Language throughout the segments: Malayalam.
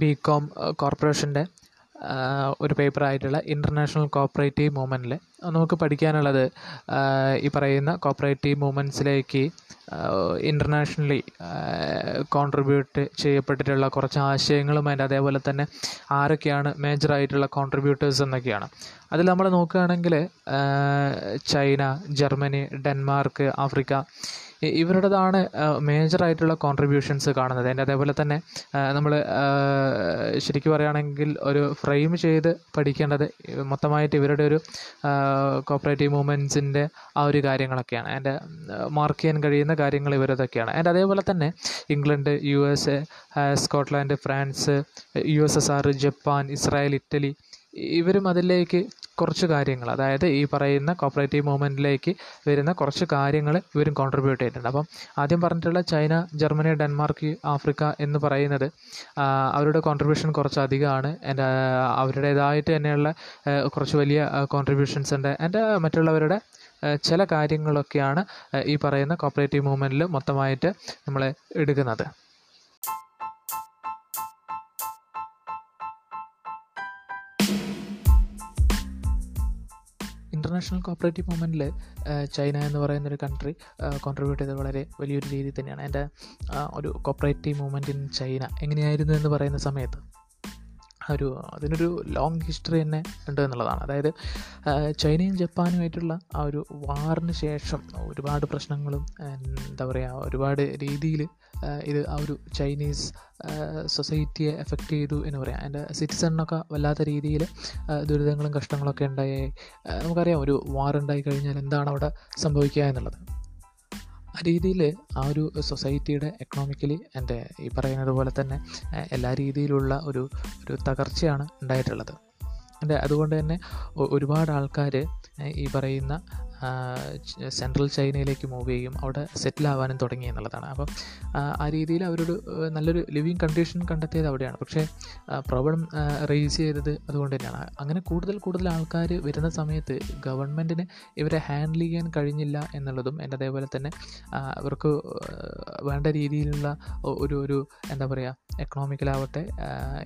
ബി കോം കോർപ്പറേഷന്റെ ഒരു പേപ്പറായിട്ടുള്ള ഇന്റർനാഷണൽ കോപ്പറേറ്റീവ് മൂവ്മെന്റിൽ. നമുക്ക് പഠിക്കാനുള്ളത് ഈ പറയുന്ന കോപ്പറേറ്റീവ് മൂവ്മെന്റ്സിലേക്ക് ഇന്റർനാഷണലി കോൺട്രിബ്യൂട്ട് ചെയ്യപ്പെട്ടിട്ടുള്ള കുറച്ച് ആശയങ്ങളും അതിന്റെ അതേപോലെ തന്നെ ആരൊക്കെയാണ് മേജറായിട്ടുള്ള കോൺട്രിബ്യൂട്ടേഴ്സ് എന്നൊക്കെയാണ്. അതിൽ നമ്മൾ നോക്കുകയാണെങ്കിൽ ചൈന ജർമ്മനി ഡെൻമാർക്ക് ആഫ്രിക്ക ഇവരുടേതാണ് മേജറായിട്ടുള്ള കോൺട്രിബ്യൂഷൻസ് കാണുന്നത്. എന്റെ അതേപോലെ തന്നെ നമ്മൾ ശരിക്കും പറയുകയാണെങ്കിൽ ഒരു ഫ്രെയിം ചെയ്ത് പഠിക്കേണ്ടത് മൊത്തമായിട്ട് ഇവരുടെ ഒരു കോപ്പറേറ്റീവ് മൂവ്മെന്റ്സിന്റെ ആ ഒരു കാര്യങ്ങളൊക്കെയാണ്. എന്റെ മാർക്ക് ചെയ്യാൻ കഴിയുന്ന കാര്യങ്ങൾ ഇവരതൊക്കെയാണ്. എന്റെ അതേപോലെ തന്നെ England U S Scotland France U S S R Japan Israel Italy ഇവരും അതിലേക്ക് കുറച്ച് കാര്യങ്ങൾ. അതായത് ഈ പറയുന്ന കോപ്പറേറ്റീവ് മൂവ്മെന്റിലേക്ക് വരുന്ന കുറച്ച് കാര്യങ്ങൾ ഇവരും കോൺട്രിബ്യൂട്ട് ചെയ്തിട്ടുണ്ട്. അപ്പം ആദ്യം പറഞ്ഞിട്ടുള്ള ചൈന ജർമ്മനി ഡെൻമാർക്ക് ആഫ്രിക്ക എന്ന് പറയുന്നത് അവരുടെ കോൺട്രിബ്യൂഷൻ കുറച്ച് അധികമാണ്. എന്റെ അവരുടേതായിട്ട് തന്നെയുള്ള കുറച്ച് വലിയ കോൺട്രിബ്യൂഷൻസ് ഉണ്ട്. എന്റെ മറ്റുള്ളവരുടെ ചില കാര്യങ്ങളൊക്കെയാണ് ഈ പറയുന്ന കോപ്പറേറ്റീവ് മൂവ്മെന്റിൽ മൊത്തമായിട്ട് നമ്മൾ എടുക്കുന്നത്. ഇന്റർനാഷണൽ കോപ്പറേറ്റീവ് മൂവ്മെന്റിൽ ചൈന എന്ന് പറയുന്ന ഒരു കൺട്രി കോൺട്രിബ്യൂട്ട് ചെയ്തത് വളരെ വലിയൊരു രീതിയിൽ തന്നെയാണ്. എന്റെ ഒരു കോപ്പറേറ്റീവ് മൂവ്മെന്റ് ഇൻ ചൈന എങ്ങനെയായിരുന്നു എന്ന് പറയുന്ന സമയത്ത്? ഒരു അതിനൊരു ലോങ് ഹിസ്റ്ററി തന്നെ ഉണ്ട് എന്നുള്ളതാണ്. അതായത് ചൈനയും ജപ്പാനുമായിട്ടുള്ള ആ ഒരു വാറിന് ശേഷം ഒരുപാട് പ്രശ്നങ്ങളും എന്താ പറയുക ഒരുപാട് രീതിയിൽ ഇത് ആ ഒരു ചൈനീസ് സൊസൈറ്റിയെ എഫക്റ്റ് ചെയ്തു എന്ന് പറയാം. അതിന്റെ സിറ്റിസണിനൊക്കെ വല്ലാത്ത രീതിയിൽ ദുരിതങ്ങളും കഷ്ടങ്ങളൊക്കെ ഉണ്ടായി. നമുക്കറിയാം ഒരു വാർ ഉണ്ടായി കഴിഞ്ഞാൽ എന്താണ് അവിടെ സംഭവിക്കുക എന്നുള്ളത്. ആ രീതിയിൽ ആ ഒരു സൊസൈറ്റിയുടെ എക്കണോമിക്കലി എന്റെ ഈ പറയുന്നത് പോലെ തന്നെ എല്ലാ രീതിയിലുള്ള ഒരു ഒരു തകർച്ചയാണ് ഉണ്ടായിട്ടുള്ളത്. എന്റെ അതുകൊണ്ട് തന്നെ ഒരുപാട് ആൾക്കാർ ഈ പറയുന്ന സെൻട്രൽ ചൈനയിലേക്ക് മൂവ് ചെയ്യും അവിടെ സെറ്റിൽ ആവാനും തുടങ്ങി എന്നുള്ളതാണ്. അപ്പം ആ രീതിയിൽ അവരൊരു നല്ലൊരു ലിവിങ് കണ്ടീഷൻ കണ്ടെത്തിയത് അവിടെയാണ്. പക്ഷേ പ്രോബ്ലം റേസ് ചെയ്തത് അതുകൊണ്ട് തന്നെയാണ്. അങ്ങനെ കൂടുതൽ കൂടുതൽ ആൾക്കാർ വരുന്ന സമയത്ത് ഗവൺമെന്റിന് ഇവരെ ഹാൻഡിൽ ചെയ്യാൻ കഴിഞ്ഞില്ല എന്നുള്ളതും എന്റെ അതേപോലെ തന്നെ അവർക്ക് വേണ്ട രീതിയിലുള്ള ഒരു ഒരു എന്താ പറയുക എക്കണോമിക്കലാവട്ടെ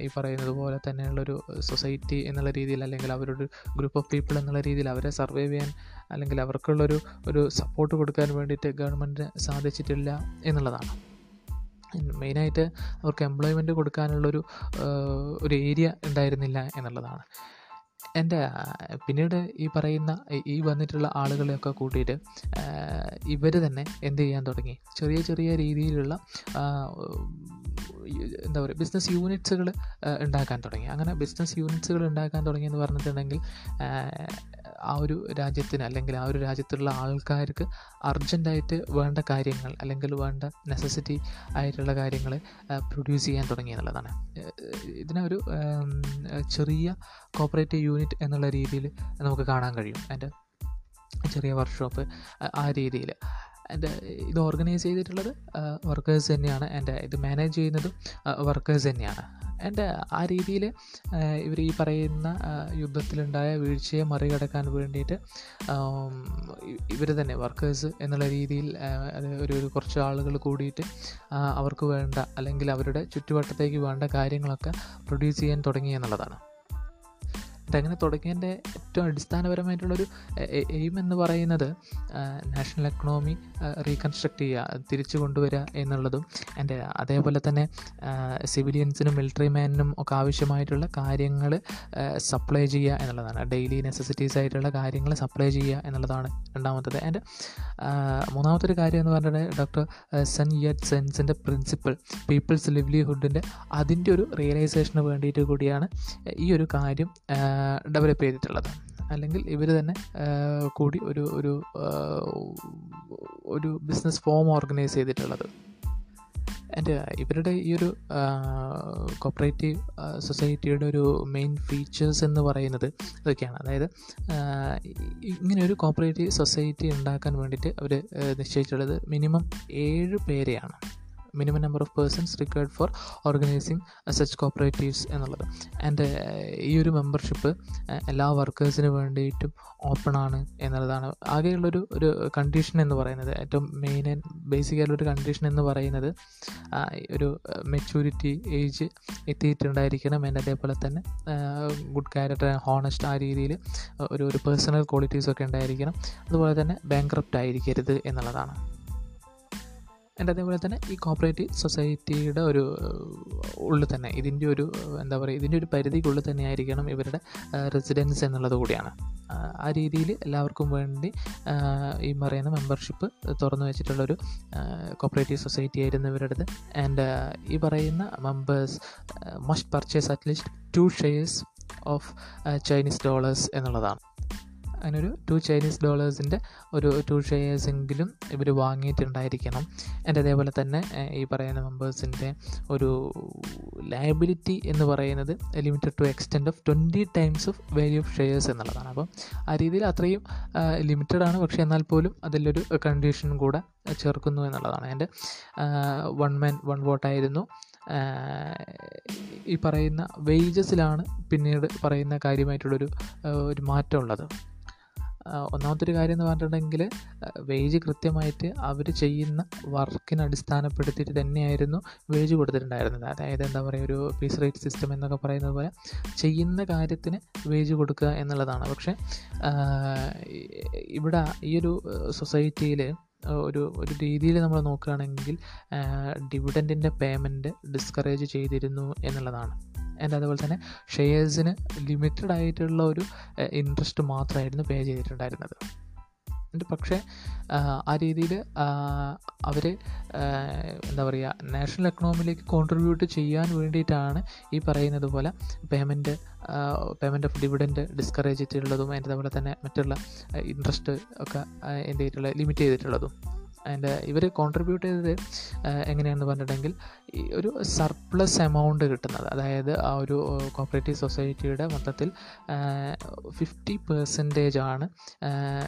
ഈ പറയുന്നത് പോലെ തന്നെയുള്ളൊരു സൊസൈറ്റി എന്നുള്ള രീതിയിൽ അല്ലെങ്കിൽ അവരൊരു ഗ്രൂപ്പ് ഓഫ് പീപ്പിൾ എന്നുള്ള രീതിയിൽ അവരെ സർവൈവ് ചെയ്യാൻ അല്ലെങ്കിൽ അവർക്കുള്ളൊരു ഒരു സപ്പോർട്ട് കൊടുക്കാൻ വേണ്ടിയിട്ട് ഗവൺമെന്റിന് സാധിച്ചിട്ടില്ല എന്നുള്ളതാണ്. മെയിനായിട്ട് അവർക്ക് എംപ്ലോയ്മെന്റ് കൊടുക്കാനുള്ളൊരു ഒരു ഏരിയ ഉണ്ടായിരുന്നില്ല എന്നുള്ളതാണ്. എന്റെ പിന്നീട് ഈ പറയുന്ന ഈ വന്നിട്ടുള്ള ആളുകളെയൊക്കെ കൂട്ടിയിട്ട് ഇവർ തന്നെ എന്ത് ചെയ്യാൻ തുടങ്ങി? ചെറിയ ചെറിയ രീതിയിലുള്ള എന്താ പറയുക ബിസിനസ് യൂണിറ്റ്സുകൾ ഉണ്ടാക്കാൻ തുടങ്ങി. അങ്ങനെ ബിസിനസ് യൂണിറ്റ്സുകൾ ഉണ്ടാക്കാൻ തുടങ്ങി എന്ന് പറഞ്ഞിട്ടുണ്ടെങ്കിൽ ആ ഒരു രാജ്യത്തിന് അല്ലെങ്കിൽ ആ ഒരു രാജ്യത്തുള്ള ആൾക്കാർക്ക് അർജന്റായിട്ട് വേണ്ട കാര്യങ്ങൾ അല്ലെങ്കിൽ വേണ്ട നെസസിറ്റി ആയിട്ടുള്ള കാര്യങ്ങൾ പ്രൊഡ്യൂസ് ചെയ്യാൻ തുടങ്ങി എന്നുള്ളതാണ്. ഇതിനെ ഒരു ചെറിയ കോപ്പറേറ്റീവ് യൂണിറ്റ് എന്നുള്ള രീതിയിൽ നമുക്ക് കാണാൻ കഴിയും. അതിന്റെ ചെറിയ വർക്ക്ഷോപ്പ് ആ രീതിയിൽ എന്റെ ഇത് ഓർഗനൈസ് ചെയ്തിട്ടുള്ളത് വർക്കേഴ്സ് തന്നെയാണ്. എന്റെ ഇത് മാനേജ് ചെയ്യുന്നതും വർക്കേഴ്സ് തന്നെയാണ്. എന്റെ ആ രീതിയിൽ ഇവർ ഈ പറയുന്ന യുദ്ധത്തിലുണ്ടായ വീഴ്ചയെ മറികടക്കാൻ വേണ്ടിയിട്ട് ഇവർ തന്നെ വർക്കേഴ്സ് എന്നുള്ള രീതിയിൽ അത് ഒരു ഒരു കുറച്ച് ആളുകൾ കൂടിയിട്ട് അവർക്ക് വേണ്ട അല്ലെങ്കിൽ അവരുടെ ചുറ്റുവട്ടത്തേക്ക് വേണ്ട കാര്യങ്ങളൊക്കെ പ്രൊഡ്യൂസ് ചെയ്യാൻ തുടങ്ങി എന്നുള്ളതാണ്. അങ്ങനെ തുടങ്ങിയതിന്റെ ഏറ്റവും അടിസ്ഥാനപരമായിട്ടുള്ളൊരു എയിം എന്ന് പറയുന്നത് നാഷണൽ എക്കണോമി റീകൺസ്ട്രക്റ്റ് ചെയ്യുക തിരിച്ചു കൊണ്ടുവരിക എന്നുള്ളതും എന്റെ അതേപോലെ തന്നെ സിവിലിയൻസിനും മിലിറ്ററി മാനിനും ഒക്കെ ആവശ്യമായിട്ടുള്ള കാര്യങ്ങൾ സപ്ലൈ ചെയ്യുക എന്നുള്ളതാണ്. ഡെയിലി നെസസിറ്റീസ് ആയിട്ടുള്ള കാര്യങ്ങൾ സപ്ലൈ ചെയ്യുക എന്നുള്ളതാണ് രണ്ടാമത്തത്. ആൻഡ് മൂന്നാമത്തൊരു കാര്യം എന്ന് പറഞ്ഞിട്ട് ഡോക്ടർ സൺ യറ്റ് സെൻസിന്റെ പ്രിൻസിപ്പിൾ പീപ്പിൾസ് ലിവ്ലിഹുഡിന്റെ അതിന്റെ ഒരു റിയലൈസേഷന് വേണ്ടിയിട്ട് കൂടിയാണ് ഈ ഒരു കാര്യം ഡെവലപ്പ് ചെയ്തിട്ടുള്ളത്. അല്ലെങ്കിൽ ഇവർ തന്നെ കൂടി ഒരു ഒരു ഒരു ബിസിനസ് ഫോം ഓർഗനൈസ് ചെയ്തിട്ടുള്ളത്. എന്റെ ഇവരുടെ ഈ ഒരു കോപ്പറേറ്റീവ് സൊസൈറ്റിയുടെ ഒരു മെയിൻ ഫീച്ചേഴ്സ് എന്ന് പറയുന്നത് ഇതൊക്കെയാണ്. അതായത് ഇങ്ങനെ ഒരു കോപ്പറേറ്റീവ് സൊസൈറ്റി ഉണ്ടാക്കാൻ വേണ്ടിയിട്ട് അവർ നിശ്ചയിച്ചിട്ടുള്ളത് മിനിമം ഏഴ് പേരെയാണ്. Minimum number of persons required for organizing such cooperatives എന്നുള്ളത്. ആൻഡ് ഈ ഒരു മെമ്പർഷിപ്പ് എല്ലാ വർക്കേഴ്സിന് വേണ്ടിയിട്ടും ഓപ്പൺ ആണ് എന്നുള്ളതാണ്. ആകെയുള്ളൊരു ഒരു കണ്ടീഷൻ എന്ന് പറയുന്നത്. ഏറ്റവും മെയിൻ ആൻഡ് ബേസിക് ആയിട്ടുള്ളൊരു കണ്ടീഷൻ എന്ന് പറയുന്നത് ഒരു മെച്യൂരിറ്റി ഏജ് എത്തിയിട്ടുണ്ടായിരിക്കണം. ആൻഡ് അതേപോലെ തന്നെ ഗുഡ് ക്യാരക്ടർ ഹോണസ്റ്റ് ആ രീതിയിൽ ഒരു ഒരു പേഴ്സണൽ ക്വാളിറ്റീസൊക്കെ ഉണ്ടായിരിക്കണം. അതുപോലെ തന്നെ ബാങ്ക്രപ്റ്റ് ആയിരിക്കരുത് എന്നുള്ളതാണ്. ആൻഡ് അതേപോലെ തന്നെ ഈ കോപ്പറേറ്റീവ് സൊസൈറ്റിയുടെ ഒരു ഉള്ളിൽ തന്നെ ഇതിന്റെ ഒരു എന്താ പറയുക ഇതിന്റെ ഒരു പരിധിക്കുള്ളിൽ തന്നെ ആയിരിക്കണം ഇവരുടെ റെസിഡൻസ് എന്നുള്ളത് കൂടിയാണ്. ആ രീതിയിൽ എല്ലാവർക്കും വേണ്ടി ഈ പറയുന്ന മെമ്പർഷിപ്പ് തുറന്നു വെച്ചിട്ടുള്ളൊരു കോപ്പറേറ്റീവ് സൊസൈറ്റി ആയിരുന്നു ഇവരുടെ ആൻഡ് ഈ പറയുന്ന members must purchase at least two shares of Chinese dollars എന്നുള്ളതാണ്. അതിനൊരു ടു ചൈനീസ് ഡോളേഴ്സിന്റെ ഒരു ടു ഷെയർസെങ്കിലും ഇവർ വാങ്ങിയിട്ടുണ്ടായിരിക്കണം. എന്റെ അതേപോലെ തന്നെ ഈ പറയുന്ന മെമ്പേഴ്സിന്റെ ഒരു ലയബിലിറ്റി എന്ന് പറയുന്നത് limited to extend of twenty times of value of shares എന്നുള്ളതാണ്. അപ്പം ആ രീതിയിൽ അത്രയും ലിമിറ്റഡ് ആണ്. പക്ഷേ എന്നാൽ പോലും അതിലൊരു കണ്ടീഷൻ കൂടെ ചേർക്കുന്നു എന്നുള്ളതാണ്. എന്റെ വൺ മാൻ വൺ വോട്ടായിരുന്നു ഈ പറയുന്ന വേജസിലാണ് പിന്നീട് പറയുന്ന കാര്യമായിട്ടുള്ളൊരു ഒരു മാറ്റമുള്ളത് ഒന്നാമത്തെ ഒരു കാര്യം എന്ന് പറഞ്ഞിട്ടുണ്ടെങ്കിൽ വേജ് കൃത്യമായിട്ട് അവർ ചെയ്യുന്ന വർക്കിനെ അടിസ്ഥാനപ്പെടുത്തിയിട്ട് തന്നെയായിരുന്നു വേജ് കൊടുത്തിട്ടുണ്ടായിരുന്നത്. അതായത് എന്താ പറയുക ഒരു പീസ് റേറ്റ് സിസ്റ്റം എന്നൊക്കെ പറയുന്നത് പോലെ ചെയ്യുന്ന കാര്യത്തിന് വേജ് കൊടുക്കുക എന്നുള്ളതാണ്. പക്ഷേ ഇവിടെ ഈ ഒരു സൊസൈറ്റിയിൽ ഒരു ഒരു രീതിയിൽ നമ്മൾ നോക്കുകയാണെങ്കിൽ ഡിവിഡന്റിന്റെ പേയ്മെന്റ് ഡിസ്കറേജ് ചെയ്തിരുന്നു എന്നുള്ളതാണ്. ആൻഡ് അതുപോലെ തന്നെ ഷെയർസിന് ലിമിറ്റഡ് ആയിട്ടുള്ള ഒരു ഇൻട്രസ്റ്റ് മാത്രമായിരുന്നു പേ ചെയ്തിട്ടുണ്ടായിരുന്നത്. പക്ഷേ ആ രീതിയിൽ അവർ എന്താ പറയുക നാഷണൽ എക്കണോമിയിലേക്ക് കോൺട്രിബ്യൂട്ട് ചെയ്യാൻ വേണ്ടിയിട്ടാണ് ഈ പറയുന്നത് പോലെ payment payment of dividend discourage ചെയ്തിട്ടുള്ളതും അതിന്റെ അതുപോലെ തന്നെ മറ്റുള്ള ഇൻട്രസ്റ്റ് ഒക്കെ എന്ത് ചെയ്തിട്ടുള്ള ലിമിറ്റ് ചെയ്തിട്ടുള്ളതും. ആൻഡ് ഇവർ കോൺട്രിബ്യൂട്ട് ചെയ്തത് എങ്ങനെയാണെന്ന് പറഞ്ഞിട്ടുണ്ടെങ്കിൽ ഒരു സർപ്ലസ് എമൗണ്ട് കിട്ടുന്നത്. അതായത് ആ ഒരു കോപ്പറേറ്റീവ് സൊസൈറ്റിയുടെ മൊത്തത്തിൽ ഫിഫ്റ്റി പെർസെന്റേജ് ആണ്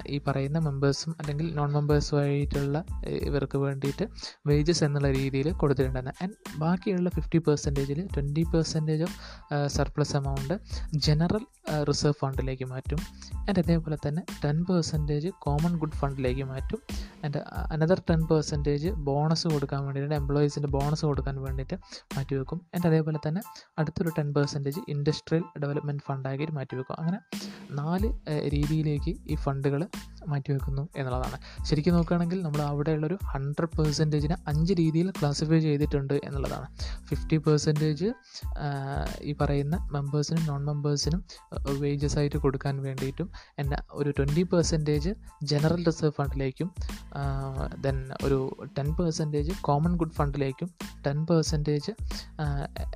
ഈ പറയുന്ന മെമ്പേഴ്സും അല്ലെങ്കിൽ നോൺ മെമ്പേഴ്സും ആയിട്ടുള്ള ഇവർക്ക് വേണ്ടിയിട്ട് വേജസ് എന്നുള്ള രീതിയിൽ കൊടുത്തിട്ടുണ്ടായിരുന്നത് ആൻഡ് ബാക്കിയുള്ള fifty പെർസെന്റേജിൽ twenty percentage of surplus amount general reserve ഫണ്ടിലേക്ക് മാറ്റും. ആൻഡ് അതേപോലെ തന്നെ ടെൻ പെർസെന്റേജ് കോമൺ ഗുഡ് ഫണ്ടിലേക്ക് മാറ്റും. And another ten percentage bonus കൊടുക്കാൻ വേണ്ടിയിട്ട് എംപ്ലോയീസിന്റെ ബോണസ് കൊടുക്കാൻ വേണ്ടിയിട്ട് മാറ്റിവെക്കും ആൻഡ് അതേപോലെ തന്നെ അടുത്തൊരു ടെൻ പെർസെന്റേജ് ഇൻഡസ്ട്രിയൽ ഡെവലപ്മെന്റ് ഫണ്ടാക്കിയിട്ട് മാറ്റിവെക്കും അങ്ങനെ നാല് രീതിയിലേക്ക് ഈ ഫണ്ടുകൾ മാറ്റിവെക്കുന്നു എന്നുള്ളതാണ്. ശരിക്കും നോക്കുകയാണെങ്കിൽ നമ്മൾ അവിടെയുള്ളൊരു ഹൺഡ്രഡ് പെർസെന്റേജിനെ അഞ്ച് രീതിയിൽ ക്ലാസിഫൈ ചെയ്തിട്ടുണ്ട് എന്നുള്ളതാണ്. ഫിഫ്റ്റി പെർസെന്റേജ് ഈ പറയുന്ന മെമ്പേഴ്സിനും നോൺ മെമ്പേഴ്സിനും വേജസ് ആയിട്ട് കൊടുക്കാൻ വേണ്ടിയിട്ടും എന്റെ ഒരു ട്വന്റി പെർസെന്റേജ് ജനറൽ റിസർവ് ഫണ്ടിലേക്കും ദെൻ ഒരു ടെൻ പെർസെന്റേജ് കോമൺ ഗുഡ് ഫണ്ടിലേക്കും ടെൻ പെർസെന്റേജ്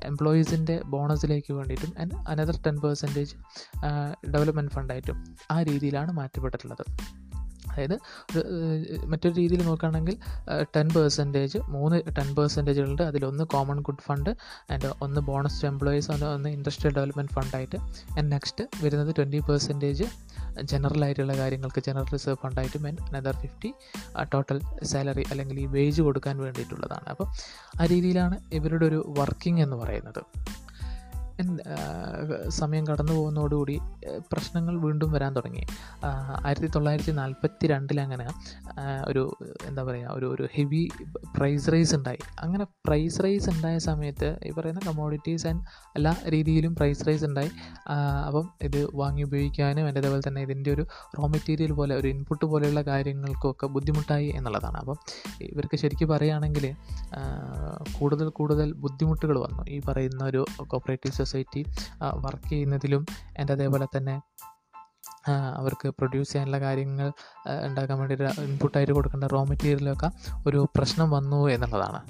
എംപ്ലോയീസിന്റെ ബോണസിലേക്ക് വേണ്ടിയിട്ടും and another ten percentage development ഫണ്ടായിട്ടും ആ രീതിയിലാണ് മാറ്റപ്പെട്ടിട്ടുള്ളത്. അതായത് മറ്റൊരു രീതിയിൽ നോക്കുകയാണെങ്കിൽ ടെൻ പെർസെന്റേജ് മൂന്ന് ടെൻ പെർസെന്റേജുകളുണ്ട് അതിലൊന്ന് കോമൺ ഗുഡ് ഫണ്ട് ആൻഡ് ഒന്ന് ബോണസ് ടു എംപ്ലോയീസ് ഒന്ന് ഇൻഡസ്ട്രിയൽ ഡെവലപ്മെന്റ് ഫണ്ടായിട്ട് ആൻഡ് നെക്സ്റ്റ് വരുന്നത് ട്വന്റി പെർസെന്റേജ് ജനറൽ ആയിട്ടുള്ള കാര്യങ്ങൾക്ക് general reserve ഫണ്ടായിട്ടും and another fifty total salary അല്ലെങ്കിൽ ഈ വേജ് കൊടുക്കാൻ വേണ്ടിയിട്ടുള്ളതാണ്. അപ്പോൾ ആ രീതിയിലാണ് ഇവരുടെ ഒരു വർക്കിംഗ് എന്ന് പറയുന്നത്. സമയം കടന്നു പോകുന്നതോടുകൂടി പ്രശ്നങ്ങൾ വീണ്ടും വരാൻ തുടങ്ങി. ആയിരത്തി തൊള്ളായിരത്തി നാൽപ്പത്തി രണ്ടിലങ്ങനെ ഒരു എന്താ പറയുക ഒരു ഒരു ഹെവി പ്രൈസ് റൈസ് ഉണ്ടായി. അങ്ങനെ പ്രൈസ് റൈസ് ഉണ്ടായ സമയത്ത് ഈ പറയുന്ന കമോഡിറ്റീസ് ആൻഡ് എല്ലാ രീതിയിലും പ്രൈസ് റൈസ് ഉണ്ടായി. അപ്പം ഇത് വാങ്ങി ഉപയോഗിക്കാനും എന്റെ അതേപോലെ തന്നെ ഇതിന്റെ ഒരു റോ മെറ്റീരിയൽ പോലെ ഒരു ഇൻപുട്ട് പോലെയുള്ള കാര്യങ്ങൾക്കൊക്കെ ബുദ്ധിമുട്ടായി എന്നുള്ളതാണ്. അപ്പം ഇവർക്ക് ശരിക്കും പറയുകയാണെങ്കിൽ കൂടുതൽ കൂടുതൽ ബുദ്ധിമുട്ടുകൾ വന്നു. ഈ പറയുന്ന ഒരു കോപ്പറേറ്റീവ് സൊസൈറ്റി വർക്ക് ചെയ്യുന്നതിലും എന്റെ അതേപോലെ തന്നെ അവർക്ക് പ്രൊഡ്യൂസ് ചെയ്യാനുള്ള കാര്യങ്ങൾ ഉണ്ടാക്കാൻ വേണ്ടിയിട്ട് ഇൻപുട്ടായിട്ട് കൊടുക്കേണ്ട റോ മെറ്റീരിയലൊക്കെ ഒരു പ്രശ്നം വന്നു എന്നുള്ളതാണ്.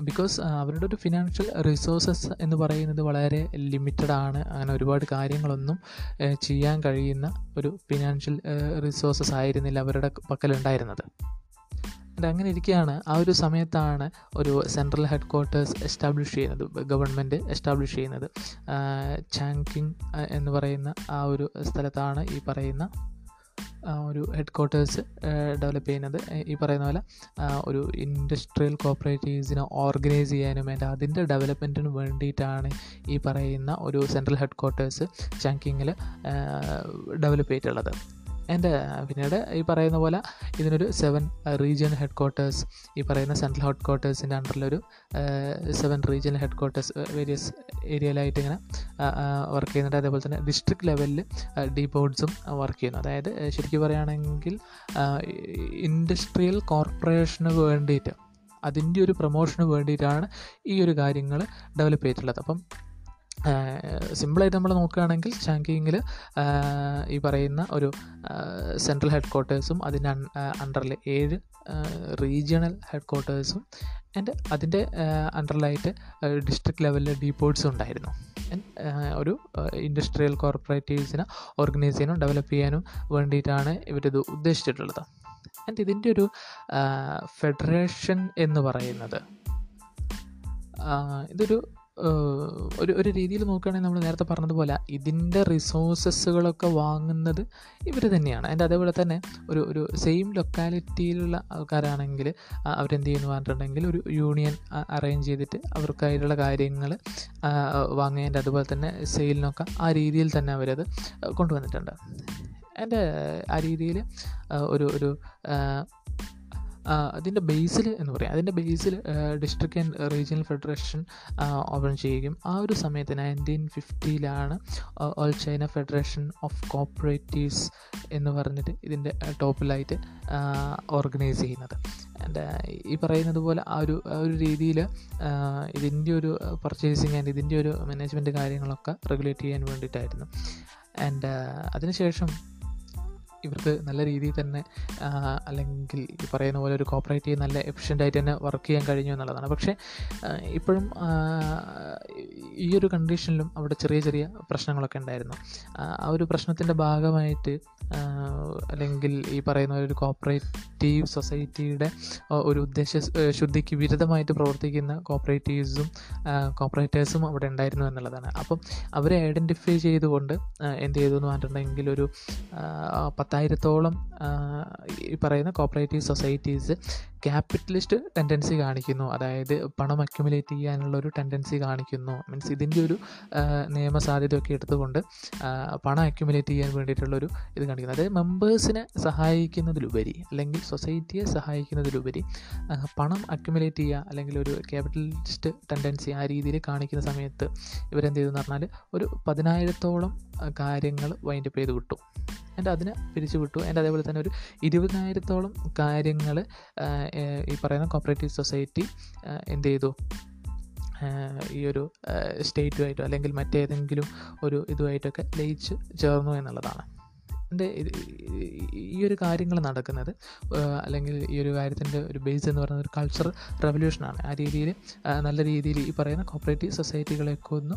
ബിക്കോസ് അവരുടെ ഒരു ഫിനാൻഷ്യൽ റിസോഴ്സസ് എന്ന് പറയുന്നത് വളരെ ലിമിറ്റഡ് ആണ്. അങ്ങനെ ഒരുപാട് കാര്യങ്ങളൊന്നും ചെയ്യാൻ കഴിയുന്ന ഒരു ഫിനാൻഷ്യൽ റിസോഴ്സസ് ആയിരുന്നില്ല അവരുടെ പക്കലുണ്ടായിരുന്നത്. ആൻഡ് അങ്ങനെ ഇരിക്കുകയാണ്. ആ ഒരു സമയത്താണ് ഒരു സെൻട്രൽ ഹെഡ് ക്വാർട്ടേഴ്സ് എസ്റ്റാബ്ലിഷ് ചെയ്യുന്നത് ഗവൺമെന്റ് എസ്റ്റാബ്ലിഷ് ചെയ്യുന്നത്. ചാങ്കിങ് എന്ന് പറയുന്ന ആ ഒരു സ്ഥലത്താണ് ഈ പറയുന്ന ഒരു ഹെഡ് ക്വാർട്ടേഴ്സ് ഡെവലപ്പ് ചെയ്യുന്നത്. ഈ പറയുന്ന പോലെ ഒരു ഇൻഡസ്ട്രിയൽ കോപ്പറേറ്റീവ്സിനെ ഓർഗനൈസ് ചെയ്യാനും ആൻഡ് അതിന്റെ ഡെവലപ്മെന്റിന് വേണ്ടിയിട്ടാണ് ഈ പറയുന്ന ഒരു സെൻട്രൽ ഹെഡ് ക്വാർട്ടേഴ്സ് ചാങ്കിങ്ങിൽ ഡെവലപ്പ് ചെയ്തിട്ടുള്ളത്. എന്റെ പിന്നീട് ഈ പറയുന്ന പോലെ ഇതിനൊരു സെവൻ റീജിയൻ ഹെഡ് ക്വാർട്ടേഴ്സ് ഈ പറയുന്ന സെൻട്രൽ ഹെഡ് ക്വാർട്ടേഴ്സിന്റെ അണ്ടറിലൊരു seven region head quarters various ഏരിയയിലായിട്ട് ഇങ്ങനെ വർക്ക് ചെയ്യുന്നുണ്ട്. അതേപോലെ തന്നെ ഡിസ്ട്രിക്ട് ലെവലിൽ ഡീപോഡ്സും വർക്ക് ചെയ്യുന്നു. അതായത് ശരിക്കും പറയുകയാണെങ്കിൽ ഇൻഡസ്ട്രിയൽ കോർപ്പറേഷന് വേണ്ടിയിട്ട് അതിന്റെ ഒരു പ്രൊമോഷന് വേണ്ടിയിട്ടാണ് ഈ ഒരു കാര്യങ്ങൾ ഡെവലപ്പ് ചെയ്തിട്ടുള്ളത്. അപ്പം സിമ്പിളായിട്ട് നമ്മൾ നോക്കുകയാണെങ്കിൽ ചാങ്കിങ്ങിൽ ഈ പറയുന്ന ഒരു സെൻട്രൽ ഹെഡ് ക്വാർട്ടേഴ്സും അതിന്റെ അണ്ടറിൽ ഏഴ് റീജിയണൽ ഹെഡ് ക്വാർട്ടേഴ്സും ആൻഡ് അതിന്റെ അണ്ടറിലായിട്ട് ഡിസ്ട്രിക്ട് ലെവലിൽ ഡീപോർട്സും ഉണ്ടായിരുന്നു. ഒരു ഇൻഡസ്ട്രിയൽ കോർപ്പറേറ്റീവ്സിനെ ഓർഗനൈസ് ചെയ്യാനും ഡെവലപ്പ് ചെയ്യാനും വേണ്ടിയിട്ടാണ് ഇവരിത് ഉദ്ദേശിച്ചിട്ടുള്ളത്. ആൻഡ് ഇതിന്റെ ഒരു ഫെഡറേഷൻ എന്ന് പറയുന്നത്. ഇതൊരു ഒരു ഒരു രീതിയിൽ നോക്കുകയാണെങ്കിൽ നമ്മൾ നേരത്തെ പറഞ്ഞതുപോലെ ഇതിന്റെ റിസോഴ്സസുകളൊക്കെ വാങ്ങുന്നത് ഇവർ തന്നെയാണ്. അതിന്റെ അതേപോലെ തന്നെ ഒരു ഒരു സെയിം ലൊക്കാലിറ്റിയിലുള്ള ആൾക്കാരാണെങ്കിൽ അവരെന്ത് ചെയ്യുന്നു പറഞ്ഞിട്ടുണ്ടെങ്കിൽ ഒരു യൂണിയൻ അറേഞ്ച് ചെയ്തിട്ട് അവർക്കായിട്ടുള്ള കാര്യങ്ങൾ വാങ്ങേണ്ട അതുപോലെ തന്നെ സെയിലിനൊക്കെ ആ രീതിയിൽ തന്നെ അവരത് കൊണ്ടുവന്നിട്ടുണ്ട്. എന്റെ ആ രീതിയിൽ ഒരു ഒരു അതിന്റെ ബേസിൽ എന്ന് പറയാം. അതിന്റെ ബേസിൽ district and regional federation open ചെയ്യുകയും ആ ഒരു സമയത്ത് nineteen ഫിഫ്റ്റിയിലാണ് all China federation of cooperatives എന്ന് പറഞ്ഞിട്ട് ഇതിന്റെ ടോപ്പിലായിട്ട് ഓർഗനൈസ് ചെയ്യുന്നത്. ഈ പറയുന്നത് പോലെ ആ ഒരു ആ ഒരു രീതിയിൽ ഇതിന്റെ ഒരു പർച്ചേസിങ് ആൻഡ് ഇതിന്റെ ഒരു മാനേജ്മെന്റ് കാര്യങ്ങളൊക്കെ റെഗുലേറ്റ് ചെയ്യാൻ വേണ്ടിയിട്ടായിരുന്നു. ആൻഡ് അതിനുശേഷം ഇവർക്ക് നല്ല രീതിയിൽ തന്നെ അല്ലെങ്കിൽ ഈ പറയുന്ന പോലെ ഒരു കോപ്പറേറ്റീവ് നല്ല എഫിഷ്യന്റായിട്ട് തന്നെ വർക്ക് ചെയ്യാൻ കഴിഞ്ഞു എന്നുള്ളതാണ്. പക്ഷേ ഇപ്പോഴും ഈ ഒരു കണ്ടീഷനിലും അവിടെ ചെറിയ ചെറിയ പ്രശ്നങ്ങളൊക്കെ ഉണ്ടായിരുന്നു. ആ ഒരു പ്രശ്നത്തിന്റെ ഭാഗമായിട്ട് അല്ലെങ്കിൽ ഈ പറയുന്ന ഒരു കോപ്പറേറ്റീവ് സൊസൈറ്റിയുടെ ഒരു ഉദ്ദേശ ശുദ്ധിക്ക് വിരുദ്ധമായിട്ട് പ്രവർത്തിക്കുന്ന കോപ്പറേറ്റീവ്സും കോപ്പറേറ്റേഴ്സും അവിടെ ഉണ്ടായിരുന്നു എന്നുള്ളതാണ്. അപ്പം അവരെ ഐഡന്റിഫൈ ചെയ്തുകൊണ്ട് എന്ത് ചെയ്തു എന്ന് പറഞ്ഞിട്ടുണ്ടെങ്കിൽ ഒരു പത്തായിരത്തോളം ഈ പറയുന്ന കോപ്പറേറ്റീവ് സൊസൈറ്റീസ് ക്യാപിറ്റലിസ്റ്റ് ടെൻഡൻസി കാണിക്കുന്നു. അതായത് പണം അക്യുമുലേറ്റ് ചെയ്യാനുള്ള ഒരു ടെൻഡൻസി കാണിക്കുന്നു. മീൻസ് ഇതിന്റെ ഒരു നിയമസാധ്യതയൊക്കെ എടുത്തുകൊണ്ട് പണം അക്യുമുലേറ്റ് ചെയ്യാൻ വേണ്ടിയിട്ടുള്ളൊരു ഇത് കാണിക്കുന്നു. അതായത് മെമ്പേഴ്സിനെ സഹായിക്കുന്നതിലുപരി അല്ലെങ്കിൽ സൊസൈറ്റിയെ സഹായിക്കുന്നതിലുപരി പണം അക്യുമുലേറ്റ് ചെയ്യുക അല്ലെങ്കിൽ ഒരു ക്യാപിറ്റലിസ്റ്റ് ടെൻഡൻസി ആ രീതിയിൽ കാണിക്കുന്ന സമയത്ത് ഇവരെന്ത് ചെയ്തു എന്ന് പറഞ്ഞാൽ ഒരു പതിനായിരത്തോളം കാര്യങ്ങൾ വൈൻഡപ്പ് ചെയ്ത് വിട്ടു. എന്റെ അതിനെ പിരിച്ചു വിട്ടു. എന്റെ അതേപോലെ തന്നെ ഒരു ഇരുപതിനായിരത്തോളം കാര്യങ്ങൾ ഈ പറയുന്ന കോപ്പറേറ്റീവ് സൊസൈറ്റി എന്ത് ചെയ്തു? ഈ ഒരു സ്റ്റേറ്റുമായിട്ടോ അല്ലെങ്കിൽ മറ്റേതെങ്കിലും ഒരു ഇതുമായിട്ടൊക്കെ ലയിച്ച് ചേർന്നു എന്നുള്ളതാണ്. എന്റെ ഈ ഒരു കാര്യങ്ങൾ നടക്കുന്നത് അല്ലെങ്കിൽ ഈ ഒരു കാര്യത്തിന്റെ ഒരു ബേസ് എന്ന് പറയുന്നത് ഒരു കൾച്ചർ റെവല്യൂഷനാണ് ആ രീതിയിൽ നല്ല രീതിയിൽ ഈ പറയുന്ന കോപ്പറേറ്റീവ് സൊസൈറ്റികളെയൊക്കെ ഒന്ന്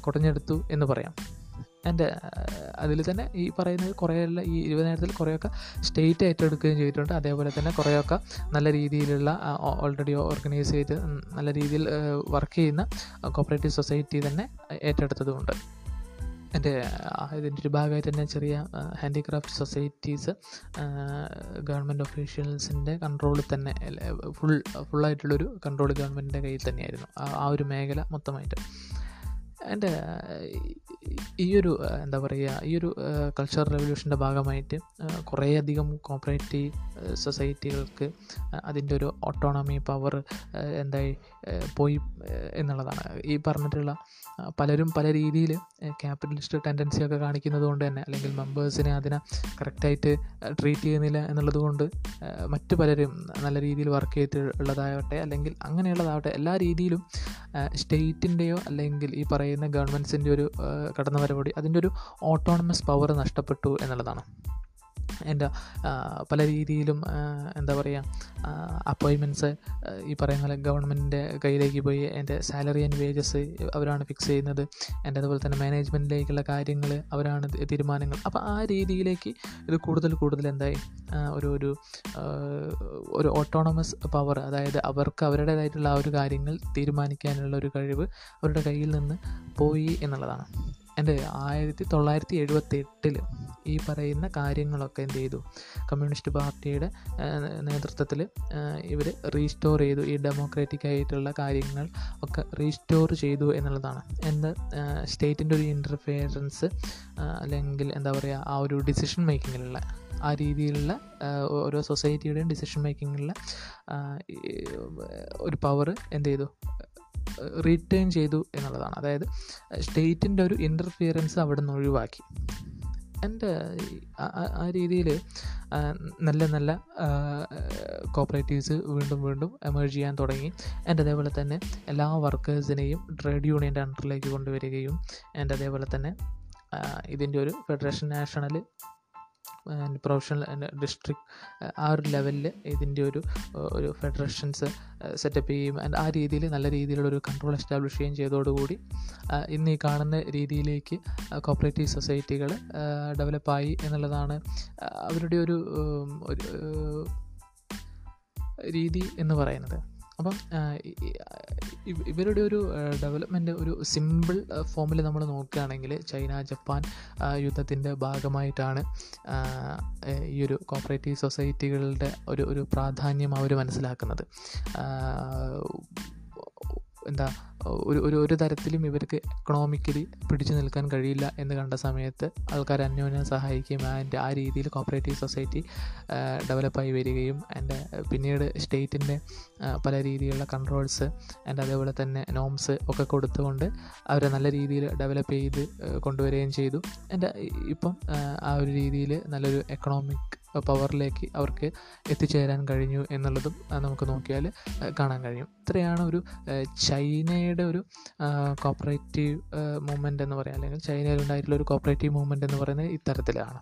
കുടഞ്ഞെടുത്തു എന്ന് പറയാം. എന്റെ അതിൽ തന്നെ ഈ പറയുന്നത് കുറേയുള്ള ഈ ഇരുപതിനായിരത്തിൽ കുറേയൊക്കെ സ്റ്റേറ്റ് ഏറ്റെടുക്കുകയും ചെയ്തിട്ടുണ്ട്. അതേപോലെ തന്നെ കുറേയൊക്കെ നല്ല രീതിയിലുള്ള ഓൾറെഡി ഓർഗനൈസ് ചെയ്ത് നല്ല രീതിയിൽ വർക്ക് ചെയ്യുന്ന കോപ്പറേറ്റീവ് സൊസൈറ്റി തന്നെ ഏറ്റെടുത്തതുമുണ്ട്. എന്റെ ഇതിന്റെ ഒരു ഭാഗമായിട്ട് തന്നെ ചെറിയ ഹാൻഡിക്രാഫ്റ്റ് സൊസൈറ്റീസ് ഗവൺമെന്റ് ഒഫീഷ്യൽസിന്റെ കൺട്രോളിൽ തന്നെ ഫുൾ ഫുള്ളായിട്ടുള്ളൊരു കൺട്രോൾ ഗവൺമെന്റിന്റെ കയ്യിൽ തന്നെയായിരുന്നു. ആ ഒരു മേഖല മൊത്തമായിട്ട്. എന്റെ ഈ ഒരു എന്താ പറയുക ഈ ഒരു കൾച്ചറൽ റെവല്യൂഷന്റെ ഭാഗമായിട്ട് കുറേയധികം കോപ്പറേറ്റീവ് സൊസൈറ്റികൾക്ക് അതിന്റെ ഒരു ഓട്ടോണമി പവർ എന്തായി പോയി എന്നുള്ളതാണ്. ഈ പറഞ്ഞിട്ടുള്ള പലരും പല രീതിയിൽ ക്യാപിറ്റലിസ്റ്റ് ടെൻഡൻസി ഒക്കെ കാണിക്കുന്നത് കൊണ്ട് തന്നെ അല്ലെങ്കിൽ മെമ്പേഴ്സിനെ അതിനെ കറക്റ്റായിട്ട് ട്രീറ്റ് ചെയ്യുന്നില്ല എന്നുള്ളത് കൊണ്ട് മറ്റു പലരും നല്ല രീതിയിൽ വർക്ക് ചെയ്തിട്ടുള്ളതാവട്ടെ അല്ലെങ്കിൽ അങ്ങനെയുള്ളതാവട്ടെ എല്ലാ രീതിയിലും സ്റ്റേറ്റിന്റെയോ അല്ലെങ്കിൽ ഈ പറയുന്ന ഗവൺമെന്റ്സിന്റെ ഒരു കടന്നുവരവോടി അതിന്റെ ഒരു ഓട്ടോണമസ് പവർ നഷ്ടപ്പെട്ടു എന്നുള്ളതാണ്. എന്റെ പല രീതിയിലും എന്താ പറയുക അപ്പോയിൻമെന്റ്സ് ഈ പറയുന്ന പോലെ ഗവൺമെന്റിന്റെ കയ്യിലേക്ക് പോയി എന്റെ സാലറി ആൻഡ് വേജസ് അവരാണ് ഫിക്സ് ചെയ്യുന്നത്. എന്റെ അതുപോലെ തന്നെ മാനേജ്മെന്റിലേക്കുള്ള കാര്യങ്ങൾ അവരാണ് തീരുമാനങ്ങൾ. അപ്പോൾ ആ രീതിയിലേക്ക് ഇത് കൂടുതൽ കൂടുതൽ എന്തായി? ഒരു ഒരു ഒരു ഓട്ടോണമസ് പവർ അതായത് അവർക്ക് അവരുടേതായിട്ടുള്ള ആ ഒരു കാര്യങ്ങൾ തീരുമാനിക്കാനുള്ള ഒരു കഴിവ് അവരുടെ കയ്യിൽ നിന്ന് പോയി എന്നുള്ളതാണ്. എന്റെ ആയിരത്തി തൊള്ളായിരത്തി എഴുപത്തി എട്ടിൽ ഈ പറയുന്ന കാര്യങ്ങളൊക്കെ എന്ത് ചെയ്തു? കമ്മ്യൂണിസ്റ്റ് പാർട്ടിയുടെ നേതൃത്വത്തിൽ ഇവർ റീസ്റ്റോർ ചെയ്തു. ഈ ഡെമോക്രാറ്റിക് ആയിട്ടുള്ള കാര്യങ്ങൾ ഒക്കെ റീസ്റ്റോർ ചെയ്തു എന്നുള്ളതാണ്. എന്ത് സ്റ്റേറ്റിന്റെ ഒരു ഇന്റർഫിയറൻസ് അല്ലെങ്കിൽ എന്താ പറയുക ആ ഒരു ഡിസിഷൻ മേക്കിങ്ങിലുള്ള ആ രീതിയിലുള്ള ഓരോ സൊസൈറ്റിയുടെയും ഡിസിഷൻ മേക്കിങ്ങിലുള്ള ഒരു പവർ എന്ത് ചെയ്തു? റീറ്റേൺ ചെയ്തു എന്നുള്ളതാണ്. അതായത് സ്റ്റേറ്റിന്റെ ഒരു ഇന്റർഫിയറൻസ് അവിടെ നിന്ന് ഒഴിവാക്കി. എന്റെ ആ രീതിയിൽ നല്ല നല്ല കോപ്പറേറ്റീവ്സ് വീണ്ടും വീണ്ടും എമേർജ് ചെയ്യാൻ തുടങ്ങി. എന്റെ അതേപോലെ തന്നെ എല്ലാ വർക്കേഴ്സിനെയും ട്രേഡ് യൂണിയന്റെ അണ്ടറിലേക്ക് കൊണ്ടുവരികയും എന്റെ അതേപോലെ തന്നെ ഇതിന്റെ ഒരു federation national professional and district ആ ഒരു ലെവലിൽ ഇതിന്റെ ഒരു ഒരു ഫെഡറേഷൻസ് സെറ്റപ്പ് ചെയ്യും ആൻഡ് ആ രീതിയിൽ നല്ല രീതിയിലുള്ളൊരു കൺട്രോൾ എസ്റ്റാബ്ലിഷ് ചെയ്യുകയും ചെയ്തതോടുകൂടി ഇന്ന് ഈ കാണുന്ന രീതിയിലേക്ക് കോപ്പറേറ്റീവ് സൊസൈറ്റികൾ ഡെവലപ്പായി എന്നുള്ളതാണ് അവരുടെ ഒരു രീതി എന്ന് പറയുന്നത്. അപ്പം ഇവരുടെ ഒരു ഡെവലപ്മെന്റ് ഒരു സിമ്പിൾ ഫോമിൽ നമ്മൾ നോക്കുകയാണെങ്കിൽ ചൈന ജപ്പാൻ യുദ്ധത്തിന്റെ ഭാഗമായിട്ടാണ് ഈ ഒരു കോപ്പറേറ്റീവ് സൊസൈറ്റികളുടെ ഒരു ഒരു പ്രാധാന്യം അവർ മനസ്സിലാക്കുന്നത്. എന്താ ഒരു ഒരു ഒരു തരത്തിലും ഇവർക്ക് എക്കണോമിക്കലി പിടിച്ചു നിൽക്കാൻ കഴിയില്ല എന്ന് കണ്ട സമയത്ത് ആൾക്കാർ അന്യോന്യം സഹായിക്കുകയും ആൻഡ് ആ രീതിയിൽ കോപ്പറേറ്റീവ് സൊസൈറ്റി ഡെവലപ്പായി വരികയും ആൻഡ് പിന്നീട് സ്റ്റേറ്റിന്റെ പല രീതിയിലുള്ള കൺട്രോൾസ് ആൻഡ് അതേപോലെ തന്നെ നോംസ് ഒക്കെ കൊടുത്തുകൊണ്ട് അവരെ നല്ല രീതിയിൽ ഡെവലപ്പ് ചെയ്ത് കൊണ്ടുവരികയും ചെയ്തു. എന്റെ ഇപ്പം ആ ഒരു രീതിയിൽ നല്ലൊരു എക്കണോമിക് പവറിലേക്ക് അവർക്ക് എത്തിച്ചേരാൻ കഴിഞ്ഞു എന്നുള്ളതും നമുക്ക് നോക്കിയാൽ കാണാൻ കഴിയും. ഇത്രയാണ് ഒരു ചൈനയുടെ ഒരു കോപ്പറേറ്റീവ് മൂവ്മെന്റ് എന്ന് പറയാം. അല്ലെങ്കിൽ ചൈനയിലുണ്ടായിട്ടുള്ള ഒരു കോപ്പറേറ്റീവ് മൂവ്മെന്റ് എന്ന് പറയുന്നത് ഇത്തരത്തിലാണ്.